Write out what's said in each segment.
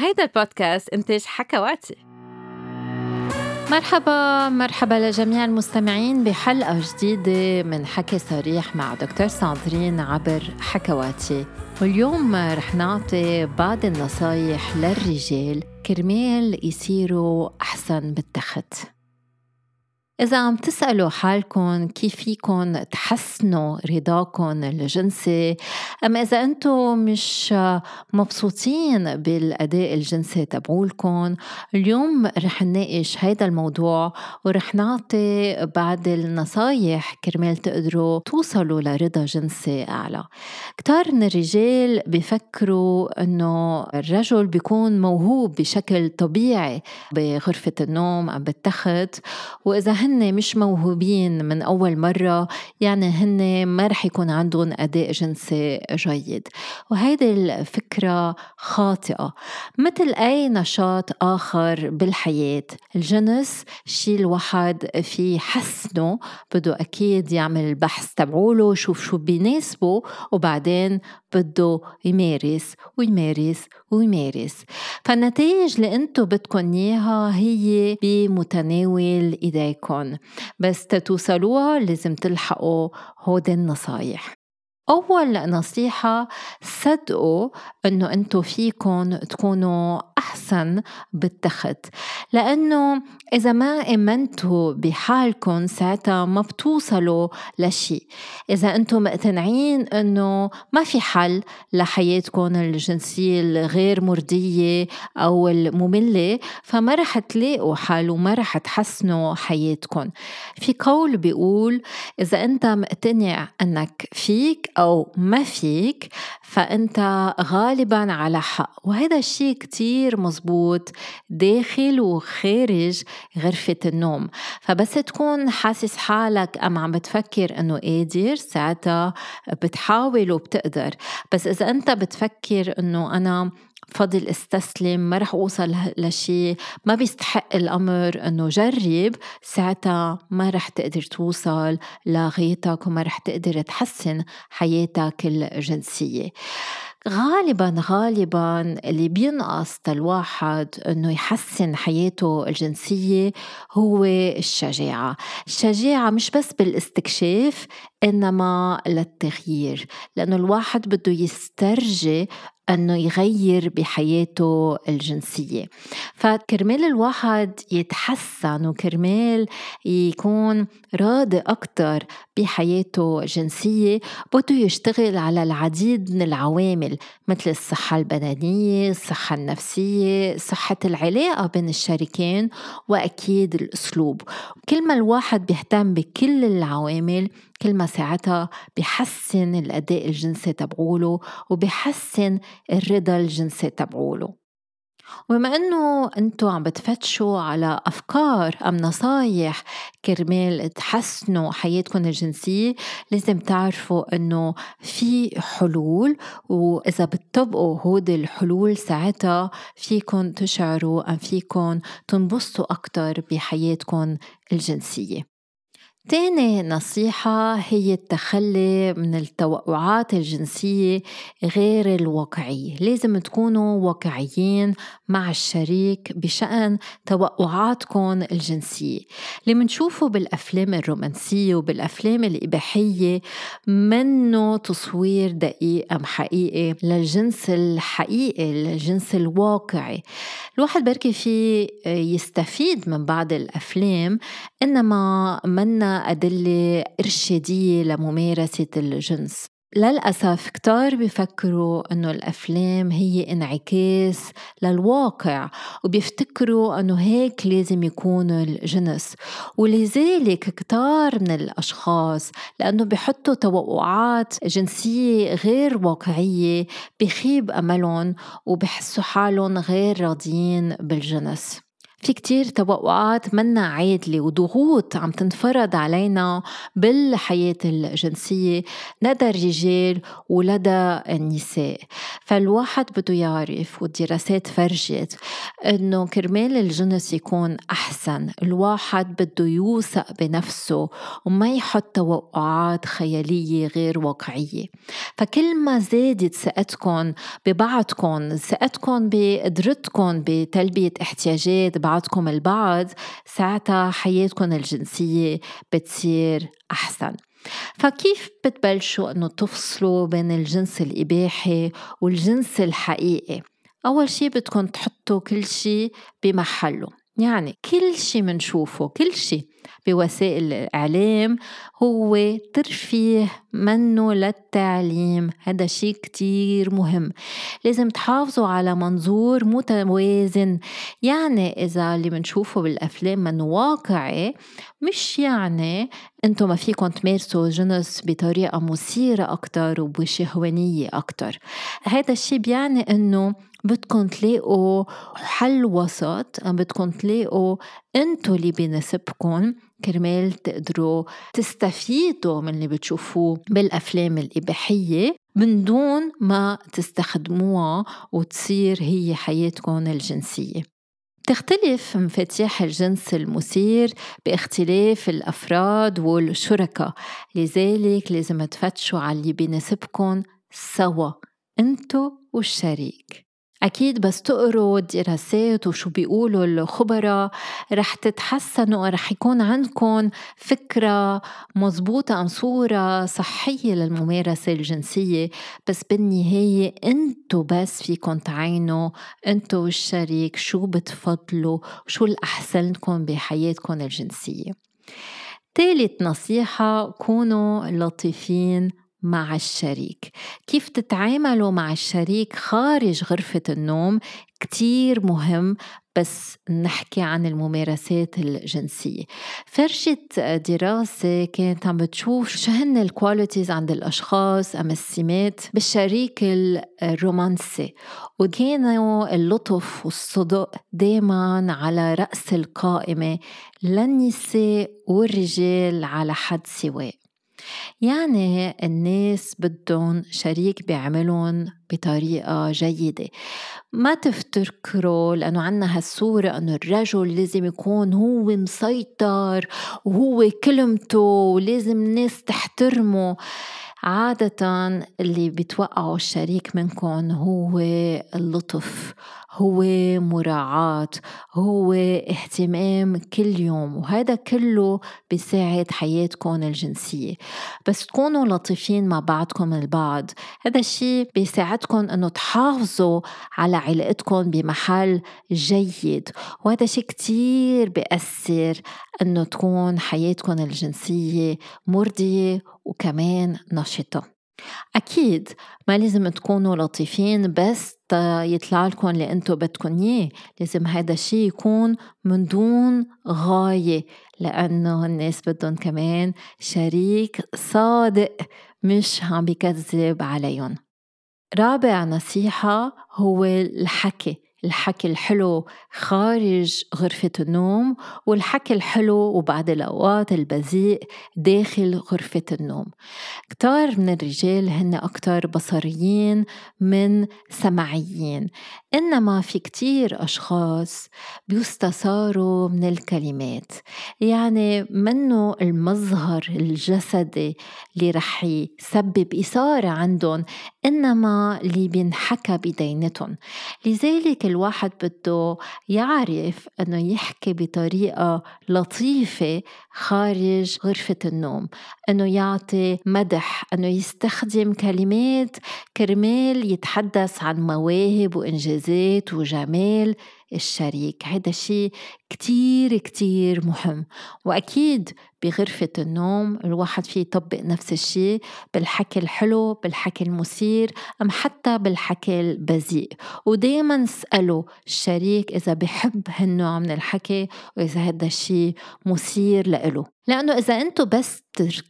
هيدا البودكاست إنتاج حكواتي. مرحبا مرحبا لجميع المستمعين بحلقة جديدة من حكي صريح مع دكتور ساندرين عبر حكواتي. واليوم رح نعطي بعض النصايح للرجال كرمال يصيروا أحسن بالتخت. إذا عم تسألوا حالكم كيف فيكم تحسنوا رضاكم الجنسي أما إذا أنتم مش مبسوطين بالأداء الجنسي تبعولكم اليوم رح نناقش هيدا الموضوع ورح نعطي بعض النصايح كرمال تقدروا توصلوا لرضا جنسي أعلى. كتار من الرجال بيفكروا أنه الرجل بيكون موهوب بشكل طبيعي بغرفة النوم أم بالتخت وإذا هن مش موهوبين من أول مرة يعني هن ما رح يكون عندهم أداء جنسي جيد. وهيدي الفكرة خاطئة. مثل أي نشاط آخر بالحياة الجنس شيء الواحد في حسنه بده أكيد يعمل البحث تبعوله شوف شو بيناسبه وبعدين بده يمارس ويمارس ويمارس. فالنتائج اللي أنتو بدكم إياها هي بمتناول ايديكم بس تتوصلوها لازم تلحقوا هودي النصايح. أول نصيحة صدقوا إنه أنتوا فيكم تكونوا أحسن بالتخت. لأنه إذا ما آمنتوا بحالكم ساعتها ما بتوصلوا لشيء. إذا أنتم مقتنعين إنه ما في حل لحياتكم الجنسية الغير مرضية أو المملة فما رح تلاقوا حل وما رح تحسنوا حياتكم. في قول بيقول إذا أنت مقتنع أنك فيك أو ما فيك فأنت غالبا على حق. وهذا الشيء كتير مزبوط داخل وخارج غرفة النوم. فبس تكون حاسس حالك أم عم بتفكر أنه قادر ساعتها بتحاول وبتقدر. بس إذا أنت بتفكر أنه أنا فضل استسلم ما رح أوصل لشيء ما بيستحق الأمر إنه جرب. ساعتها ما رح تقدر توصل لغايتك وما رح تقدر تحسن حياتك الجنسية. غالبا غالبا اللي بينقص الواحد إنه يحسن حياته الجنسية هو الشجاعة، الشجاعة مش بس بالاستكشاف إنما للتغيير، لأنه الواحد بده يسترجي أنه يغير بحياته الجنسية. فكرمال الواحد يتحسن وكرمال يكون راضي أكثر بحياته الجنسيه بده يشتغل على العديد من العوامل مثل الصحة البدنية الصحة النفسية صحة العلاقة بين الشريكين وأكيد الأسلوب. كل ما الواحد بيهتم بكل العوامل كل ما ساعتها بحسن الأداء الجنسي تبعوله وبحسن الرضا الجنسي تبعوله. وبما إنه أنتم عم بتفتشوا على أفكار أم نصايح كرمال تحسنوا حياتكم الجنسية لازم تعرفوا إنه في حلول وإذا بتطبقوا هودي الحلول ساعتها فيكم تشعروا أم فيكم تنبسطوا أكثر بحياتكم الجنسية. تاني نصيحة هي التخلي من التوقعات الجنسية غير الواقعية. لازم تكونوا واقعيين مع الشريك بشأن توقعاتكم الجنسية. اللي منشوفه بالأفلام الرومانسية وبالأفلام الإباحية منه تصوير دقيق أم حقيقي للجنس الحقيقي الجنس الواقعي. الواحد بركي في يستفيد من بعض الأفلام إنما منا أدلة إرشادية لممارسة الجنس. للأسف كتار بيفكروا إنه الأفلام هي انعكاس للواقع وبيفتكروا إنه هيك لازم يكون الجنس. ولذلك كتار من الأشخاص لأنه بيحطوا توقعات جنسية غير واقعية بخيب أملهم وبحسوا حالهم غير راضيين بالجنس. في كتير توقعات منا عادلة وضغوط عم تنفرض علينا بالحياة الجنسية لدى الرجال ولدى النساء فالواحد بده يعرف والدراسات فرجت إنه كرمال الجنس يكون أحسن. الواحد بده يوثق بنفسه وما يحط توقعات خيالية غير واقعية. فكل ما زادت ثقتكم ببعضكم ثقتكم بقدرتكم بتلبية احتياجات بعضكم البعض ساعتها حياتكم الجنسية بتصير أحسن فكيف بتبلشوا إنه تفصلوا بين الجنس الإباحي والجنس الحقيقي؟ أول شي بدكم تحطوا كل شي بمحله يعني كل شي منشوفه كل شي بوسائل الإعلام هو ترفيه منه للتعليم. هذا شيء كتير مهم. لازم تحافظوا على منظور متوازن. يعني إذا اللي بنشوفه بالأفلام من واقعي مش يعني أنتم ما فيكم تمارسوا جنس بطريقة مثيرة أكتر وبشهوانية أكتر. هذا الشيء بيعني إنه بدكم تلاقوا حل وسط بدكم تلاقوا انتو اللي بيناسبكم كرمال تقدروا تستفيدوا من اللي بتشوفوه بالأفلام الإباحية من دون ما تستخدموها وتصير هي حياتكم الجنسية. تختلف مفاتيح الجنس المثير باختلاف الأفراد والشركاء لذلك لازم تفتشوا على اللي بيناسبكم سوا انتو والشريك. أكيد بس تقروا الدراسات وشو بيقولوا الخبراء رح تتحسنوا رح يكون عندكم فكرة مزبوطة أم صورة صحية للممارسة الجنسية. بس بالنهاية انتو بس فيكم تعينوا انتو والشريك شو بتفضلوا وشو الأحسن لكم بحياتكم الجنسية. ثالث نصيحة كونوا لطيفين مع الشريك. كيف تتعاملوا مع الشريك خارج غرفة النوم كتير مهم بس نحكي عن الممارسات الجنسية. فرجت دراسة كانت عم بتشوف شو هن ال qualities عند الأشخاص أم السمات بالشريك الرومانسي. وكانوا اللطف والصدق دايما على رأس القائمة للنساء والرجال على حد سواء. يعني الناس بدهم شريك بيعملهم بطريقة جيدة. ما تفتكروا لأنه عنا هالصورة أنه الرجل لازم يكون هو مسيطر وهو كلمته ولازم الناس تحترمه. عادة اللي بيتوقعوا الشريك منكم هو اللطف هو مراعاة هو اهتمام كل يوم وهذا كله بيساعد حياتكم الجنسية. بس تكونوا لطيفين مع بعضكم البعض هذا الشيء بيساعدكم إنه تحافظوا على علاقتكم بمحل جيد وهذا شيء كتير بيأثر إنه تكون حياتكم الجنسية مرضية وكمان نشطة. أكيد ما لازم تكونوا لطيفين بس يطلع لكم اللي انتو بدكم إياه. لازم هذا الشيء يكون من دون غاية لأنه الناس بدهم كمان شريك صادق مش عم بكذب عليهم. رابع نصيحة هو الحكي. الحكي الحلو خارج غرفة النوم والحكي الحلو وبعد الأوقات البذيء داخل غرفة النوم. كتار من الرجال هن أكتر بصريين من سمعيين. إنما في كتير أشخاص بيستثاروا من الكلمات. يعني منه المظهر الجسدي اللي رح يسبب إثارة عندهم إنما اللي بينحكى بدينتهم. لذلك الواحد بده يعرف أنه يحكي بطريقة لطيفة خارج غرفة النوم أنه يعطي مدح أنه يستخدم كلمات كرمال يتحدث عن مواهب وإنجازات وجمال الشريك. هذا شيء كتير كتير مهم. وأكيد بغرفة النوم الواحد فيه يطبق نفس الشيء بالحكي الحلو بالحكي المثير أم حتى بالحكي البذيء. ودايما اسألوا الشريك إذا بحب هالنوع من الحكي وإذا هذا الشيء مثير لإله. لأنه إذا أنتوا بس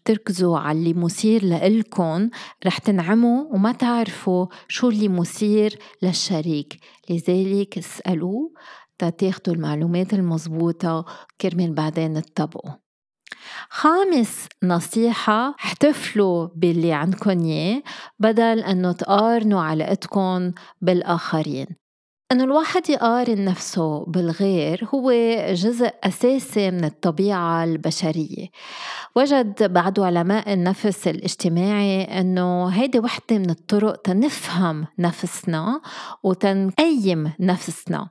تركزوا على اللي مثير لإلكن رح تنعموا وما تعرفوا شو اللي مثير للشريك. لذلك اسألوه تاخدوا المعلومات المضبوطة كرمال بعدين تطبقوا. خامس نصيحة احتفلوا باللي عندكن إياه بدل أنه تقارنوا علاقتكم بالآخرين. أنه الواحد يقارن نفسه بالغير هو جزء أساسي من الطبيعة البشرية. وجد بعض علماء النفس الاجتماعي أنه هيدي وحدة من الطرق تنفهم نفسنا وتنقيم نفسنا.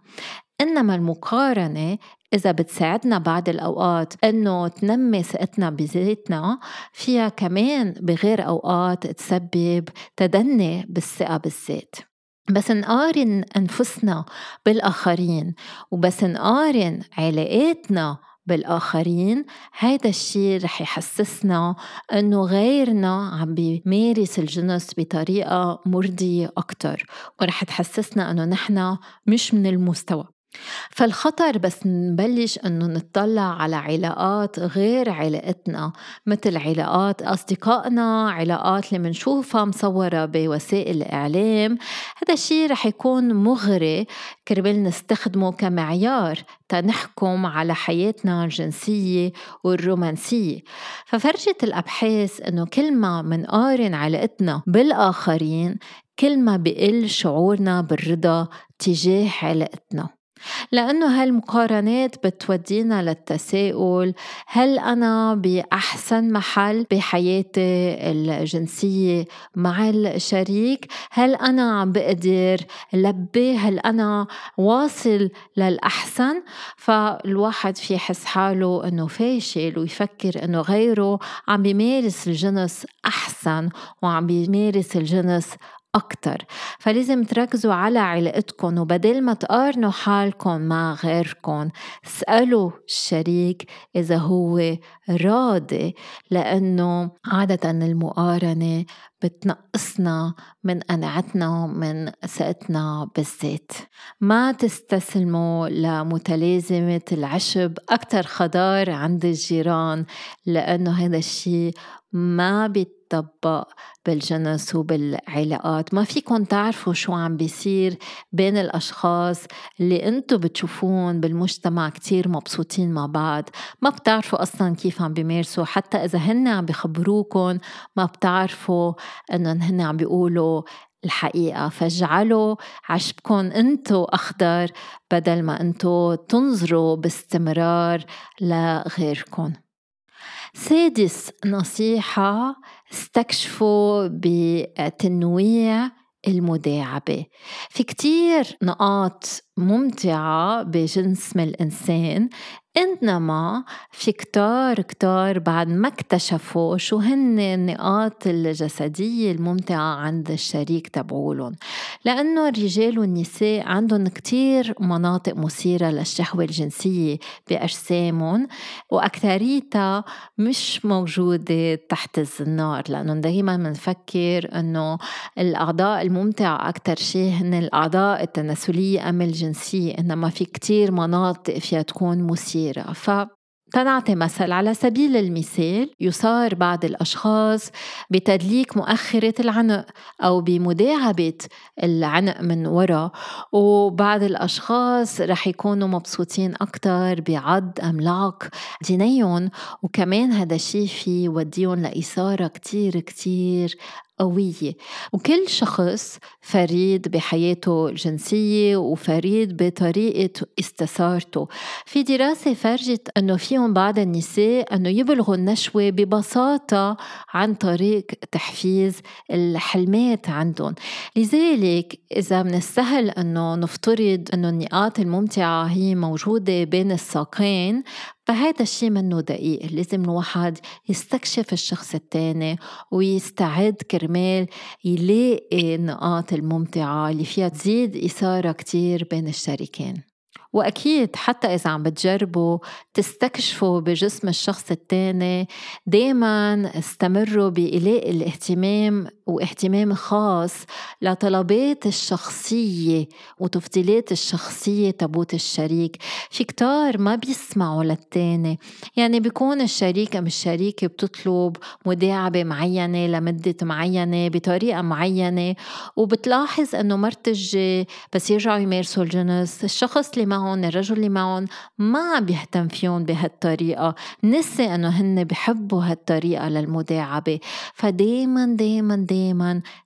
إنما المقارنة إذا بتساعدنا بعض الأوقات إنه تنمي ثقتنا بذاتنا فيها كمان بغير أوقات تسبب تدني بالثقة بالذات. بس نقارن أنفسنا بالآخرين وبس نقارن علاقاتنا بالآخرين هيدا الشيء رح يحسسنا أنه غيرنا عم بيمارس الجنس بطريقة مرضية أكتر ورح تحسسنا أنه نحن مش من المستوى. فالخطر بس نبلش إنه نطلع على علاقات غير علاقتنا مثل علاقات أصدقائنا علاقات اللي منشوفها مصورة بوسائل الإعلام. هذا الشيء رح يكون مغري كرمال نستخدمه كمعيار تنحكم على حياتنا الجنسية والرومانسية. ففرجت الأبحاث أنه كل ما منقارن علاقتنا بالآخرين كل ما بقل شعورنا بالرضا تجاه علاقتنا. لأنه هالمقارنات بتودينا للتساؤل هل أنا بأحسن محل بحياتي الجنسية مع الشريك؟ هل أنا عم بقدر لبي؟ هل أنا واصل للأحسن؟ فالواحد في يحس حاله أنه فاشل ويفكر أنه غيره عم بيمارس الجنس أحسن وعم بيمارس الجنس أكتر. فلازم تركزوا على علاقتكم وبدل ما تقارنوا حالكم مع غيركم اسألوا الشريك إذا هو راضي لأنه عادة المقارنة بتنقصنا من قناعتنا من ثقتنا بالذات. ما تستسلموا لمتلازمة العشب أكتر خضار عند الجيران لأنه هذا الشيء ما بيتطبق بالجنس وبالعلاقات. ما فيكم تعرفوا شو عم بيصير بين الأشخاص اللي انتو بتشوفون بالمجتمع كتير مبسوطين مع بعض. ما بتعرفوا أصلا كيف عم بيمارسوا. حتى إذا هن عم بخبروكم ما بتعرفوا أنهم هن عم بيقولوا الحقيقة. فاجعلوا عشبكم انتو أخضر بدل ما انتو تنظروا باستمرار لغيركم سادس نصيحة استكشفوا بتنويع المداعبة. في كتير نقاط ممتعة بجنس الإنسان إنما في كتار كتار بعد ما اكتشفوا شو هن النقاط الجسدية الممتعة عند الشريك تبعولن. لأنه الرجال والنساء عندهم كتير مناطق مثيرة للشهوة الجنسية بأجسامهم وأكثريتها مش موجودة تحت الزنار لأنه دايما بنفكر أنه الأعضاء الممتعة أكثر شيء هن الأعضاء التناسلية أم الجنسية. إنما في كتير مناطق فيها تكون مثيرة. كثيرة. ف تنعطي مثل على سبيل المثال يصار بعض الأشخاص بتدليك مؤخرة العنق أو بمداعبة العنق من وراء وبعض الأشخاص رح يكونوا مبسوطين أكتر بعض أملاق دينيهم وكمان هذا الشيء في يوديهم لإثارة كتير كتير قوية. وكل شخص فريد بحياته الجنسية وفريد بطريقة استثارته. في دراسة فرجت أنه فيهم بعض النساء أنه يبلغوا النشوة ببساطة عن طريق تحفيز الحلمات عندهم. لذلك إذا من السهل أنه نفترض أنه النقاط الممتعة هي موجودة بين الساقين فهذا الشيء منه دقيق لازم الواحد يستكشف الشخص التاني ويستعد كرمال يلاقي النقاط الممتعة اللي فيها تزيد إثارة كتير بين الشريكين. وأكيد حتى إذا عم بتجربوا تستكشفوا بجسم الشخص التاني دايما استمروا بإلاء الاهتمام واهتمام خاص لطلبات الشخصية وتفضيلات الشخصية تبوت الشريك. في كتار ما بيسمعوا للتاني. يعني بيكون الشريك أم الشريكة بتطلب مداعبة معينة لمدة معينة بطريقة معينة وبتلاحظ أنه مرتج بس يرجعوا يمارسوا الجنس. الشخص اللي معهم الرجل اللي معهم ما بيهتم فيهم بهالطريقة. نسي أنه هن بحبوا هالطريقة للمداعبة. فدايما دايما دايما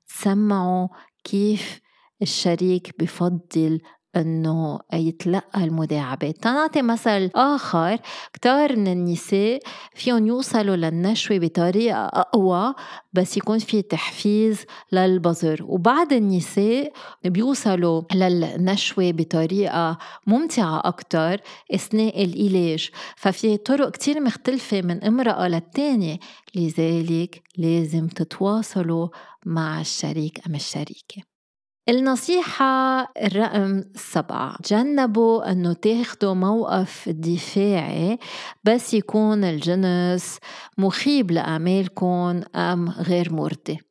تسمعوا كيف الشريك بفضل إنه يتلقى المداعبة تنعطي مثل آخر كتار من النساء فيهم يوصلوا للنشوة بطريقة أقوى بس يكون في تحفيز للبظر وبعض النساء بيوصلوا للنشوة بطريقة ممتعة أكتر أثناء العلاج ففي طرق كتير مختلفة من امرأة للتانية. لذلك لازم تتواصلوا مع الشريك أم الشريكة. النصيحة الرقم سبعة. تجنبوا أنه تاخدوا موقف دفاعي بس يكون الجنس مخيب لأعمالكم أم غير مرضي.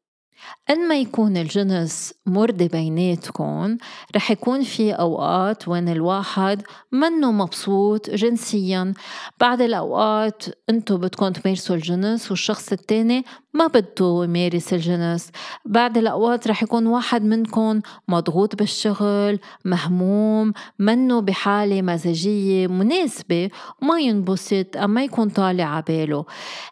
إن ما يكون الجنس مرضي بيناتكم رح يكون في أوقات وين الواحد منه مبسوط جنسيا. بعد الأوقات أنتو بدكم تمارسوا الجنس والشخص التاني ما بده يمارس الجنس. بعد الأوقات رح يكون واحد منكم مضغوط بالشغل مهموم منه بحالة مزاجية مناسبة وما ينبسط أو ما يكون طالع عباله.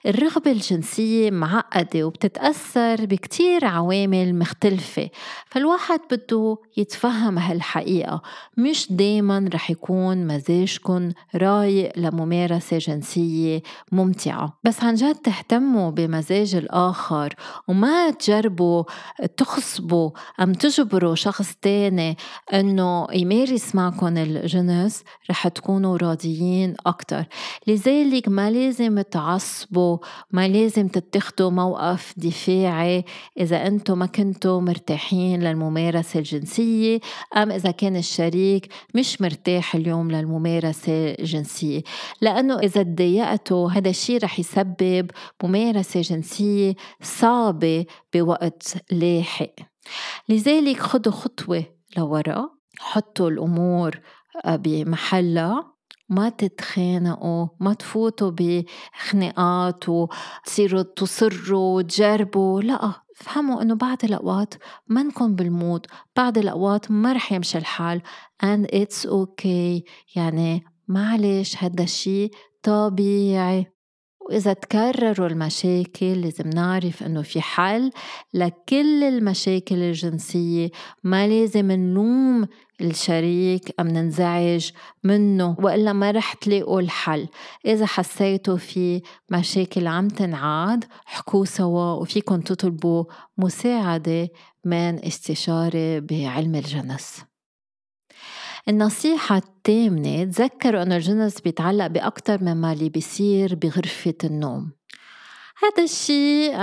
الرغبة الجنسية معقدة وبتتأثر بكتير عوامل مختلفة فالواحد بده يتفهم هالحقيقة. مش دايما رح يكون مزاجكم رايق لممارسة جنسية ممتعة. بس عن جد تهتموا بمزاج الآخر وما تجربوا تخصبوا أم تجبروا شخص تاني إنه يمارس معكم الجنس رح تكونوا راضيين أكتر. لذلك ما لازم تعصبوا ما لازم تتخذوا موقف دفاعي إذا أنتم ما كنتوا مرتاحين للممارسة الجنسية أم إذا كان الشريك مش مرتاح اليوم للممارسة الجنسية. لأنه إذا تضايقتوا هذا الشيء رح يسبب ممارسة جنسية صعبة بوقت لاحق. لذلك خدوا خطوة لورا حطوا الأمور آه، بمحلها. ما تتخانقوا ما تفوتوا بخناقات وتصيروا تصروا وتجربوا. لا فهموا إنه بعد الأوقات منكم بالمود بعد الأوقات ما رح يمشي الحال and it's okay. يعني معلش هذا الشيء طبيعي. وإذا تكرروا المشاكل لازم نعرف إنه في حل لكل المشاكل الجنسية. ما لازم نلوم الشريك أم ننزعج منه وإلا ما رح تلاقوا الحل. إذا حسيتوا في مشاكل عم تنعاد حكوا سوا وفيكن تطلبوا مساعدة من استشارة بعلم الجنس. النصيحة الثامنة تذكروا أن الجنس بيتعلق بأكتر مما اللي بيصير بغرفة النوم. هذا الشيء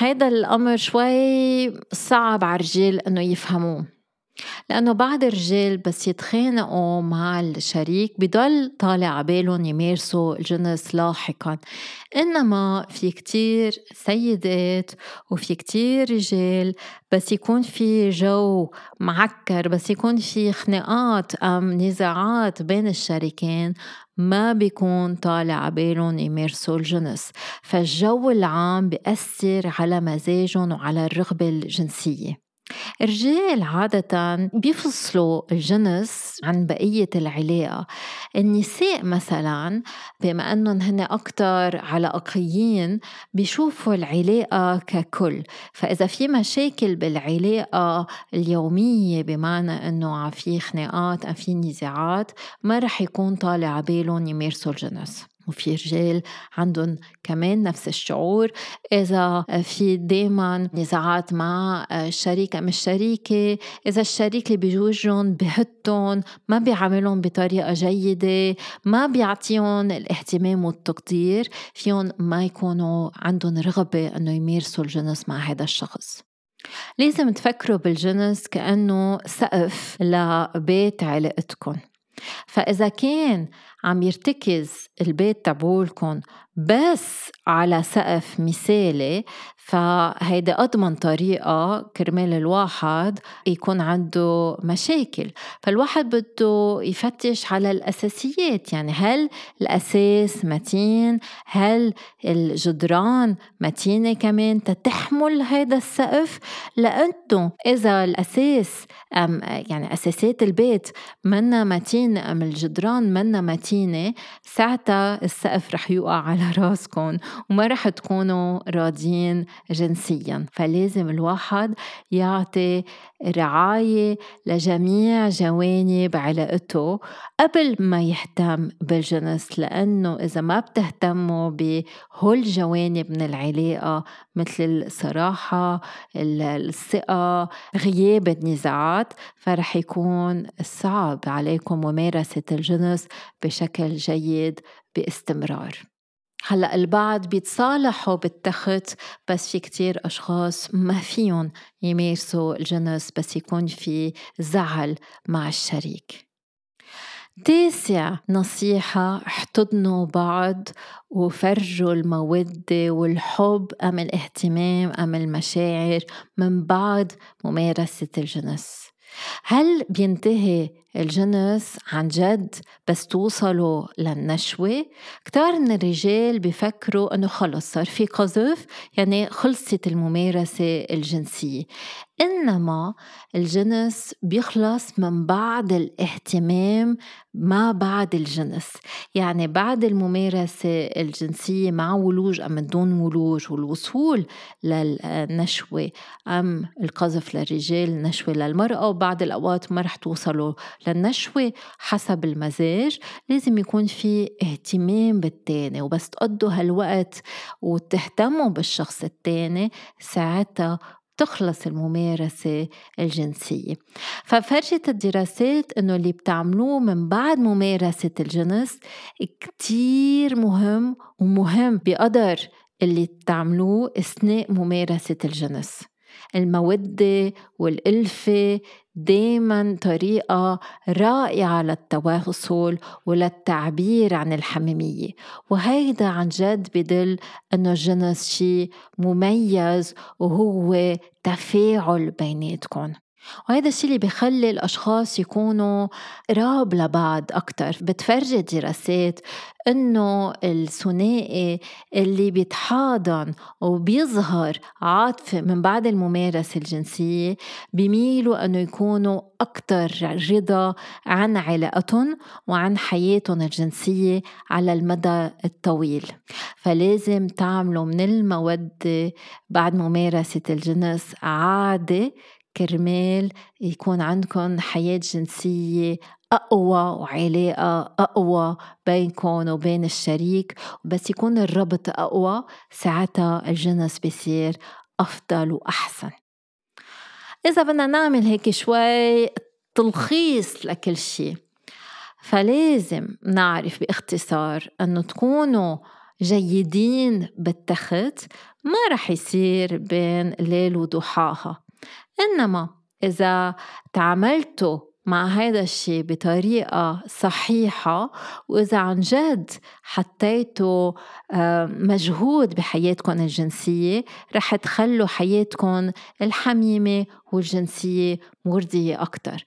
هذا الأمر شوي صعب على الرجال إنه يفهموه. لأنه بعض الرجال بس يتخانقوا مع الشريك بضل طالع عبالهم يمارسوا الجنس لاحقا. إنما في كتير سيدات وفي كتير رجال بس يكون في جو معكر بس يكون في خناقات أم نزاعات بين الشريكين ما بيكون طالع عبالهم يمارسوا الجنس. فالجو العام بيأثر على مزاجهم وعلى الرغبة الجنسية. الرجال عادة بيفصلوا الجنس عن بقية العلاقة. النساء مثلا بما أنهم هن أكتر علاقيين بيشوفوا العلاقة ككل. فإذا في مشاكل بالعلاقة اليومية بمعنى أنه في خناقات أو في نزاعات ما رح يكون طالع عبالهم يمارسوا الجنس. وفي رجال عندهم كمان نفس الشعور. إذا في دايما نزاعات مع الشريك أم الشريكة إذا الشريك اللي بيجوجهم بهتهم ما بيعاملهم بطريقة جيدة ما بيعطيهم الاهتمام والتقدير فيهم ما يكونوا عندهم رغبة أنه يمارسوا الجنس مع هذا الشخص. لازم تفكروا بالجنس كأنه سقف لبيت علاقتكم. فإذا كان عم يرتكز البيت تبعولكم بس على سقف مثالي فهيدا أضمن طريقة كرمال الواحد يكون عنده مشاكل. فالواحد بده يفتش على الأساسيات يعني هل الأساس متين؟ هل الجدران متينة كمان تتحمل هذا السقف؟ لأنه إذا الأساس يعني أساسات البيت منا متينة أم الجدران منا متينة ساعتها السقف رح يوقع على راسكم وما رح تكونوا راضيين جنسيا. فلازم الواحد يعطي رعاية لجميع جوانب علاقته قبل ما يهتم بالجنس لأنه إذا ما بتهتموا بهول الجوانب من العلاقة مثل الصراحة الثقة غياب النزاعات فرح يكون صعب عليكم ممارسة الجنس بشكل جيد باستمرار. هلأ البعض بيتصالحوا بالتخت بس في كتير أشخاص ما فيهم يمارسوا الجنس بس يكون في زعل مع الشريك. تاسع نصيحة احتضنوا بعض وفرجوا المودة والحب أم الاهتمام أم المشاعر من بعد ممارسة الجنس. هل بينتهي الجنس عن جد بس توصلوا للنشوة؟ كتار من الرجال بيفكروا إنه خلص صار في قذف يعني خلصت الممارسة الجنسية. إنما الجنس بيخلص من بعد الاهتمام ما بعد الجنس. يعني بعد الممارسة الجنسية مع ولوج أم دون ولوج والوصول للنشوة أم القذف للرجال النشوة للمرأة وبعد الأوقات ما رح توصلوا للنشوة حسب المزاج لازم يكون في اهتمام بالتاني. وبس تقضوا هالوقت وتهتموا بالشخص التاني ساعتها تخلص الممارسة الجنسية. ففرجت الدراسات أنه اللي بتعملوه من بعد ممارسة الجنس كتير مهم ومهم بقدر اللي بتعملوه أثناء ممارسة الجنس. المودة والألفة دايما طريقة رائعة للتواصل وللتعبير عن الحميمية. وهيدا عن جد بدل أنه الجنس شيء مميز وهو تفاعل بيناتكم. وهذا الشيء اللي بخلي الأشخاص يكونوا قراب لبعض أكتر. بتفرجي دراسات إنه الثنائي اللي بيتحاضن وبيظهر عاطفة من بعد الممارسة الجنسية بيميلوا إنه يكونوا أكتر رضا عن علاقتهم وعن حياتهم الجنسية على المدى الطويل. فلازم تعملوا من المودة بعد ممارسة الجنس عادة كرمال يكون عندكم حياة جنسية أقوى وعلاقة أقوى بينكم وبين الشريك بس يكون الربط أقوى ساعتها الجنس بيصير أفضل وأحسن. إذا بدنا نعمل هيك شوي تلخيص لكل شيء فلازم نعرف باختصار أنه تكونوا جيدين بالتخت ما رح يصير بين ليل وضحاها. إنما إذا تعاملتوا مع هذا الشيء بطريقة صحيحة وإذا عن جد حطيتوا آه، مجهود بحياتكم الجنسية رح تخلوا حياتكم الحميمة والجنسية مرضية أكتر.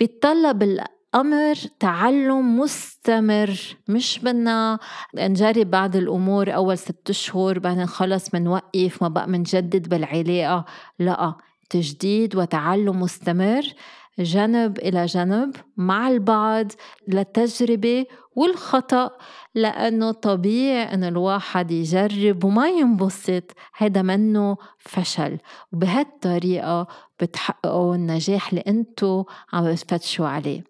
بيتطلب أمر تعلم مستمر مش بدنا نجرب بعض الأمور أول ست أشهر بعدين خلص منوقف ما بقى منجدد بالعلاقة لأ. تجديد وتعلم مستمر جنب إلى جنب مع البعض للتجربة والخطأ لأنه طبيعي أن الواحد يجرب وما ينبسط هذا منه فشل. وبهالطريقة بتحققوا النجاح اللي أنتو عم تفتشوا عليه.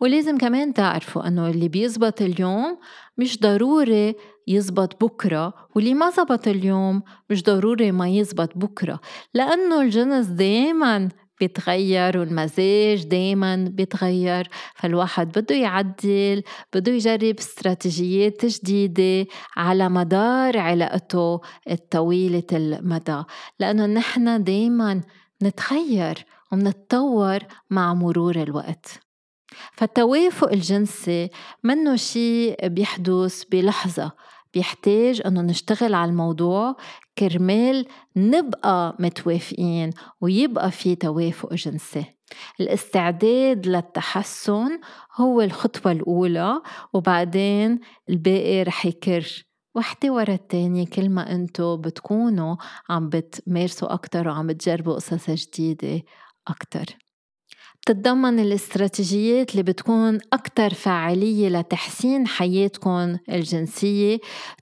ولازم كمان تعرفوا أنه اللي بيزبط اليوم مش ضروري يزبط بكرة واللي ما زبط اليوم مش ضروري ما يزبط بكرة لأنه الجنس دايما بيتغير والمزاج دايما بيتغير. فالواحد بده يعدل بده يجرب استراتيجيات جديدة على مدار علاقته الطويلة المدى. لأنه نحن دايما نتغير ومنتطور مع مرور الوقت. فالتوافق الجنسي منه شيء بيحدث بلحظة. بيحتاج أنه نشتغل على الموضوع كرمال نبقى متوافقين ويبقى في توافق جنسي. الاستعداد للتحسن هو الخطوة الأولى وبعدين الباقي رح يكر. وحدة ورا التانية كل ما أنتو بتكونوا عم بتمارسوا أكتر وعم بتجربوا قصص جديدة أكتر. بتتضمن الاستراتيجيات اللي بتكون أكثر فاعلية لتحسين حياتكم الجنسية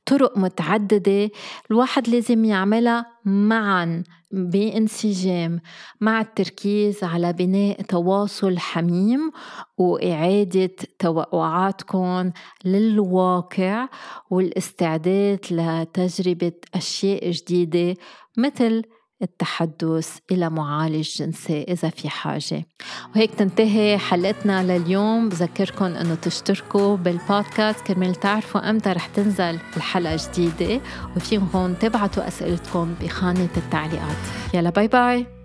طرق متعددة الواحد لازم يعملها معا بانسجام مع التركيز على بناء تواصل حميم وإعادة توقعاتكم للواقع والاستعداد لتجربة أشياء جديدة مثل التحدث إلى معالج جنسي إذا في حاجة. وهيك تنتهي حلقتنا لليوم. بذكركم أنه تشتركوا بالبودكاست. كرمال تعرفوا أمتى رح تنزل الحلقة جديدة. وفيكم تبعتوا أسئلتكم بخانة التعليقات. يلا باي باي.